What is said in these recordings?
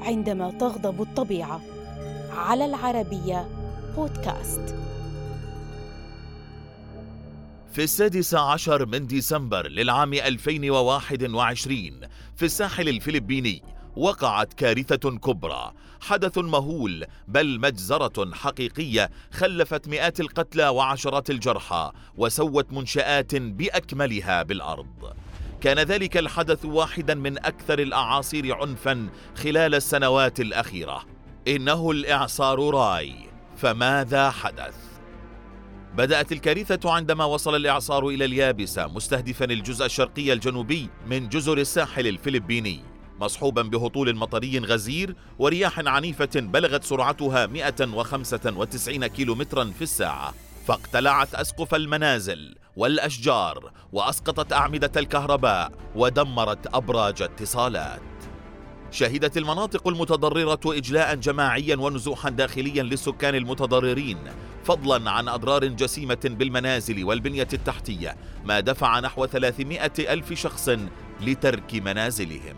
عندما تغضب الطبيعة. على العربية بودكاست. في السادس عشر من ديسمبر للعام 2021 في الساحل الفلبيني وقعت كارثة كبرى. حدث مهول بل مجزرة حقيقية خلفت مئات القتلى وعشرات الجرحى وسوت منشآت بأكملها بالأرض. كان ذلك الحدث واحدا من أكثر الأعاصير عنفا خلال السنوات الأخيرة. إنه الإعصار راي. فماذا حدث؟ بدأت الكارثة عندما وصل الإعصار إلى اليابسة مستهدفا الجزء الشرقي الجنوبي من جزر الساحل الفلبيني مصحوبا بهطول مطري غزير ورياح عنيفة بلغت سرعتها 195 كيلومترا في الساعة. فاقتلعت أسقف المنازل. والأشجار وأسقطت أعمدة الكهرباء ودمرت أبراج اتصالات. شهدت المناطق المتضررة إجلاء جماعيا ونزوحا داخليا للسكان المتضررين فضلا عن أضرار جسيمة بالمنازل والبنية التحتية ما دفع نحو 300 ألف شخص لترك منازلهم.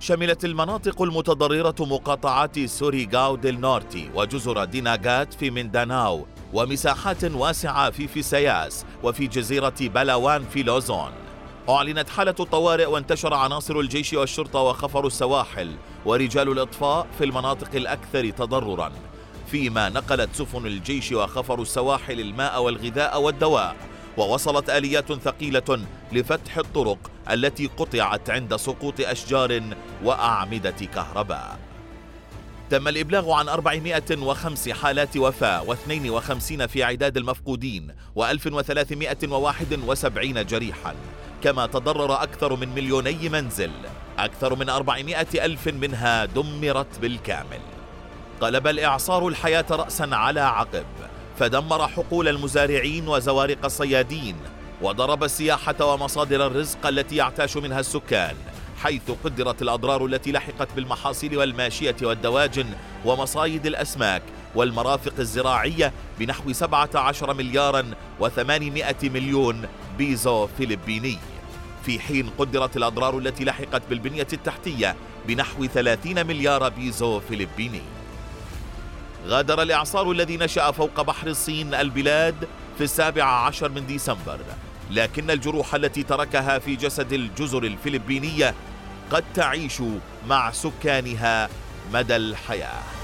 شملت المناطق المتضررة مقاطعات سوري غاو ديل نورتي وجزر ديناغات في منداناو ومساحات واسعة في فيسياس وفي جزيرة بلاوان في لوزون. أعلنت حالة الطوارئ وانتشر عناصر الجيش والشرطة وخفر السواحل ورجال الإطفاء في المناطق الأكثر تضررا. فيما نقلت سفن الجيش وخفر السواحل الماء والغذاء والدواء. ووصلت آليات ثقيلة لفتح الطرق التي قطعت عند سقوط أشجار وأعمدة كهرباء. تم الإبلاغ عن 405 حالات وفاة و52 في عداد المفقودين و1371 جريحا. كما تضرر أكثر من مليوني منزل. أكثر من 400 ألف منها دمرت بالكامل. قلب الإعصار الحياة رأسا على عقب. فدمر حقول المزارعين وزوارق الصيادين. وضرب السياحة ومصادر الرزق التي يعتاش منها السكان. حيث قدرت الأضرار التي لحقت بالمحاصيل والماشية والدواجن ومصايد الأسماك والمرافق الزراعية بنحو 17 مليارا و800 مليون بيزو فلبيني. في حين قدرت الأضرار التي لحقت بالبنية التحتية بنحو 30 مليار بيزو فلبيني. غادر الإعصار الذي نشأ فوق بحر الصين البلاد في السابع عشر من ديسمبر. لكن الجروح التي تركها في جسد الجزر الفلبينية قد تعيش مع سكانها مدى الحياة.